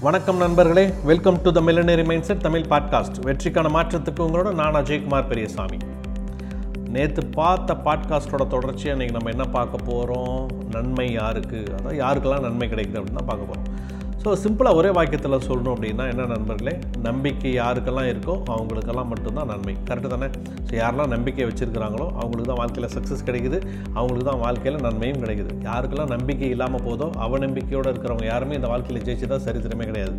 வணக்கம் நண்பர்களே. Welcome to the millionaire mindset Tamil podcast வெற்றிக்கான மாற்றத்துக்கு உங்களோட நான் அஜய்குமார் பெரியசாமி. நேற்று பார்த்த பாட்காஸ்டோட தொடர்ச்சி அன்றைக்கி நம்ம என்ன பார்க்க போகிறோம் நன்மை யாருக்கு? அதாவது யாருக்கெல்லாம் நன்மை கிடைக்குது அப்படின்னு தான் பார்க்க போகிறோம் ஸோ சிம்பிளாக ஒரே வாக்கியத்தில் சொல்லணும் அப்படின்னா என்ன நண்பர்களே? நம்பிக்கை யாருக்கெல்லாம் இருக்கோ அவங்களுக்கெல்லாம் மட்டும்தான் நன்மை. கரெக்டு தானே? ஸோ யாரெல்லாம் நம்பிக்கை வச்சுருக்கிறாங்களோ அவங்களுக்கு தான் வாழ்க்கையில் சக்ஸஸ் கிடைக்குது. அவங்களுக்கு தான் வாழ்க்கையில் நன்மையும் கிடைக்குது. யாருக்கெல்லாம் நம்பிக்கை இல்லாமல் போதோ அவநம்பிக்கையோடு இருக்கிறவங்க யாருமே இந்த வாழ்க்கையில் ஜெயிச்சதா சரித்திரமே கிடையாது.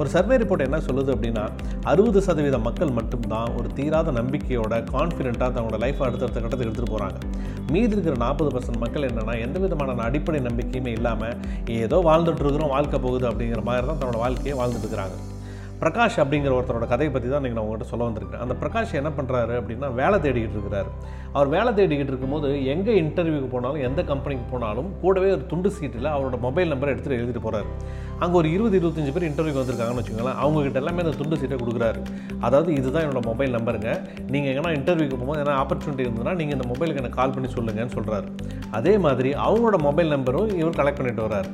ஒரு சர்வே ரிப்போர்ட் என்ன சொல்லுது அப்படின்னா அறுபது சதவீத மக்கள் மட்டும்தான் ஒரு தீராத நம்பிக்கையோட கான்ஃபிடென்ட்டாக தங்களோட லைஃப்பை அடுத்தடுத்த கட்டத்துக்கு எடுத்துகிட்டு போகிறாங்க மீதி இருக்கிற நாற்பது பர்சன்ட் மக்கள் என்னென்னா எந்த விதமான அடிப்படை நம்பிக்கையுமே இல்லாமல் ஏதோ வாழ்ந்துட்டு இருக்கிறோம் வாழ்க்கை போகுது அப்படிங்கிற மாதிரி தான் தன்னோட வாழ்க்கையை வாழ்ந்துட்டு இருக்கிறாங்க பிரகாஷ் அப்படிங்கிற ஒருத்தரோட கதையை பற்றி தான் நீங்கள் நான் உங்கள்கிட்ட சொல்ல வந்திருக்கேன் அந்த பிரகாஷ் என்ன பண்ணுறாரு அப்படின்னா வேலை தேடிக்கிட்டு இருக்கிறாரு. அவர் வேலை தேடிக்கிட்டு இருக்கும்போது எங்கே இன்டர்வியூக்கு போனாலும் எந்த கம்பெனிக்கு போனாலும் கூடவே ஒரு துண்டு சீட்டில் அவரோட மொபைல் நம்பரை எடுத்துகிட்டு எழுதிட்டு போகிறாரு அங்கே ஒரு இருபது இருபத்தஞ்சு பேர் இன்டர்வியூக்கு வந்திருக்காங்கன்னு வச்சுக்கோங்களேன் அவங்ககிட்ட எல்லாமே அந்த துண்டு சீட்டை கொடுக்குறாரு. அதாவது இதுதான் என்னோட மொபைல் நம்பருங்க நீங்கள் எங்கன்னா இன்டர்வியூக்கு போகும்போது ஏன்னா ஆப்பர்ச்சுனிட்டி இருந்ததுன்னா நீங்கள் இந்த மொபைலுக்கு எனக்கு கால் பண்ணி சொல்லுங்கன்னு சொல்கிறாரு அதே மாதிரி அவங்களோட மொபைல் நம்பரும் இவர் கலெக்ட் பண்ணிட்டு வர்றாரு.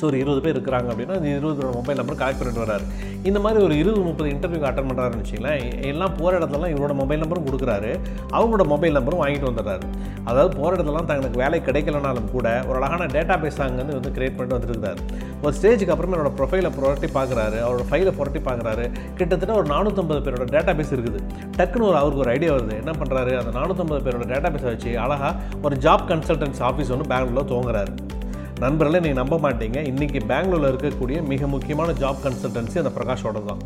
ஸோ ஒரு இருபது பேர் இருக்கிறாங்க அப்படின்னா அந்த இருபது மொபைல் நம்பர் கலெக்ட் பண்ணிட்டு வராரு இந்த மாதிரி ஒரு இருபது முப்பது இன்டர்வியூக்கு அட்டன் பண்ணுறாருன்னு வச்சுங்களேன் எல்லாம் போகிற இடத்துலலாம் இவரோட மொபைல் நம்பரும் கொடுக்குறாரு. அவங்களோட மொபைல் நம்பரும் வாங்கிட்டு வந்துடுறாரு. அதாவது போகிற இடத்துலலாம் தங்களுக்கு வேலை கிடைக்கலனாலும் கூட ஒரு அழகான டேட்டா பேஸ் அங்கேருந்து வந்து கிரியேட் பண்ணிட்டு வந்துருக்காரு ஒரு ஸ்டேஜுக்கு அப்புறமா என்னோட ப்ரொஃபைலை புரட்டி பார்க்குறாரு அவரோட ஃபைலை புரட்டி பார்க்குறாரு கிட்டத்தட்ட ஒரு நானூற்றம்பது பேரோட டேட்டா பேஸ் இருக்குது. டக்குன்னு ஒரு அவருக்கு ஒரு ஐடியா வருது. என்ன பண்ணுறாரு அந்த நானூற்றம்பது பேரோட டேட்டா பேஸை வச்சு அழகாக ஒரு ஜாப் கன்சல்டன்ஸ் ஆஃபீஸ் ஒன்று பெங்களூரில் துவங்குறாரு நண்பர்களே நீங்கள் நம்ப மாட்டீங்க. இன்றைக்கி பெங்களூரில் இருக்கக்கூடிய மிக முக்கியமான ஜாப் கன்சல்டன்சி அந்த பிரகாஷோட தான்.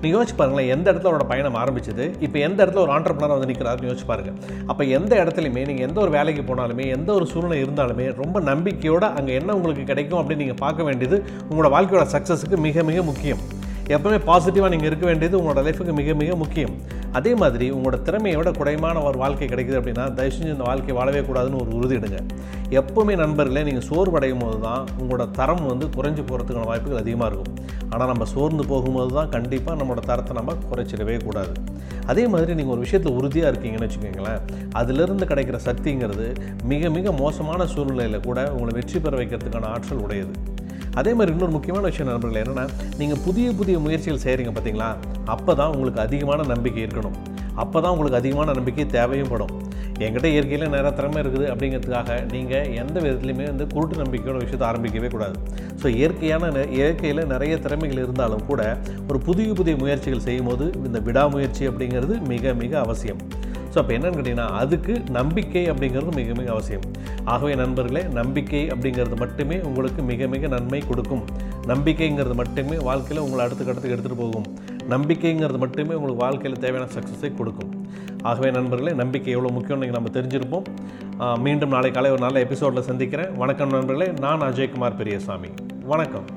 நீங்கள் யோசிச்சு பாருங்களேன் எந்த இடத்துல அவரோட பயணம் ஆரம்பிச்சது? இப்போ எந்த இடத்துல ஒரு ஆண்டர்பனர் வந்து நிற்கிறாருன்னு யோசிச்சு பாருங்க. அப்போ எந்த இடத்துலையுமே நீங்கள் எந்த ஒரு வேலைக்கு போனாலுமே எந்த ஒரு சூழ்நிலை இருந்தாலுமே ரொம்ப நம்பிக்கையோடு அங்கே என்ன உங்களுக்கு கிடைக்கும் அப்படின்னு நீங்கள் பார்க்க வேண்டியது உங்களோட வாழ்க்கையோட சக்ஸஸுக்கு மிக மிக முக்கியம். எப்பவுமே பாசிட்டிவாக நீங்கள் இருக்க வேண்டியது உங்களோட லைஃபுக்கு மிக மிக முக்கியம். அதே மாதிரி உங்களோட திறமையை விட குறைமான ஒரு வாழ்க்கை கிடைக்குது அப்படின்னா தயவு செஞ்சு இந்த வாழ்க்கை வாழவே கூடாதுன்னு ஒரு உறுதி எடுங்க. எப்போவுமே நண்பர்களே நீங்கள் சோர்வடையும் போது தான் உங்களோட தரம் வந்து குறைஞ்சி போகிறதுக்கான வாய்ப்புகள் அதிகமாக இருக்கும். ஆனால் நம்ம சோர்ந்து போகும்போது தான் கண்டிப்பாக நம்மளோட தரத்தை நம்ம குறைச்சிடவே கூடாது. அதே மாதிரி நீங்கள் ஒரு விஷயத்தில் உறுதியாக இருக்கீங்கன்னு வச்சுக்கோங்களேன் அதிலிருந்து கிடைக்கிற சக்திங்கிறது மிக மிக மோசமான சூழ்நிலையில் கூட உங்களை வெற்றி பெற வைக்கிறதுக்கான ஆற்றல் உடையது. அதே மாதிரி இன்னொரு முக்கியமான விஷயம் நண்பர்கள் என்னென்னா நீங்கள் புதிய புதிய முயற்சிகள் செய்கிறீங்க பார்த்தீங்களா அப்போ தான் உங்களுக்கு அதிகமான நம்பிக்கை இருக்கணும். அப்போ தான் உங்களுக்கு அதிகமான நம்பிக்கை தேவையும் படும். என்கிட்ட இயற்கையில் நிறைய திறமை இருக்குது அப்படிங்கிறதுக்காக நீங்கள் எந்த விதத்துலையுமே வந்து குருட்டு நம்பிக்கையோட விஷயத்தை ஆரம்பிக்கவே கூடாது. ஸோ இயற்கையான இயற்கையில் நிறைய திறமைகள் இருந்தாலும் கூட ஒரு புதிய புதிய முயற்சிகள் செய்யும்போது இந்த விடாமுயற்சி அப்படிங்கிறது மிக மிக அவசியம். ஸோ அப்போ என்னன்னு கேட்டிங்கன்னா அதுக்கு நம்பிக்கை அப்படிங்கிறது மிக மிக அவசியம். ஆகவே நண்பர்களே நம்பிக்கை அப்படிங்கிறது மட்டுமே உங்களுக்கு மிக மிக நன்மை கொடுக்கும். நம்பிக்கைங்கிறது மட்டுமே வாழ்க்கையில் உங்களை அடுத்த கட்டத்துக்கு எடுத்துகிட்டு போகும். நம்பிக்கைங்கிறது மட்டுமே உங்களுக்கு வாழ்க்கையில் தேவையான சக்ஸஸை கொடுக்கும். ஆகவே நண்பர்களே நம்பிக்கை எவ்வளோ முக்கியம்னு நீங்கள் நம்ம தெரிஞ்சிருப்போம். மீண்டும் நாளை காலை ஒரு நல்ல எபிசோடில் சந்திக்கிறேன். வணக்கம் நண்பர்களே நான் அஜய்குமார் பெரியசாமி. வணக்கம்.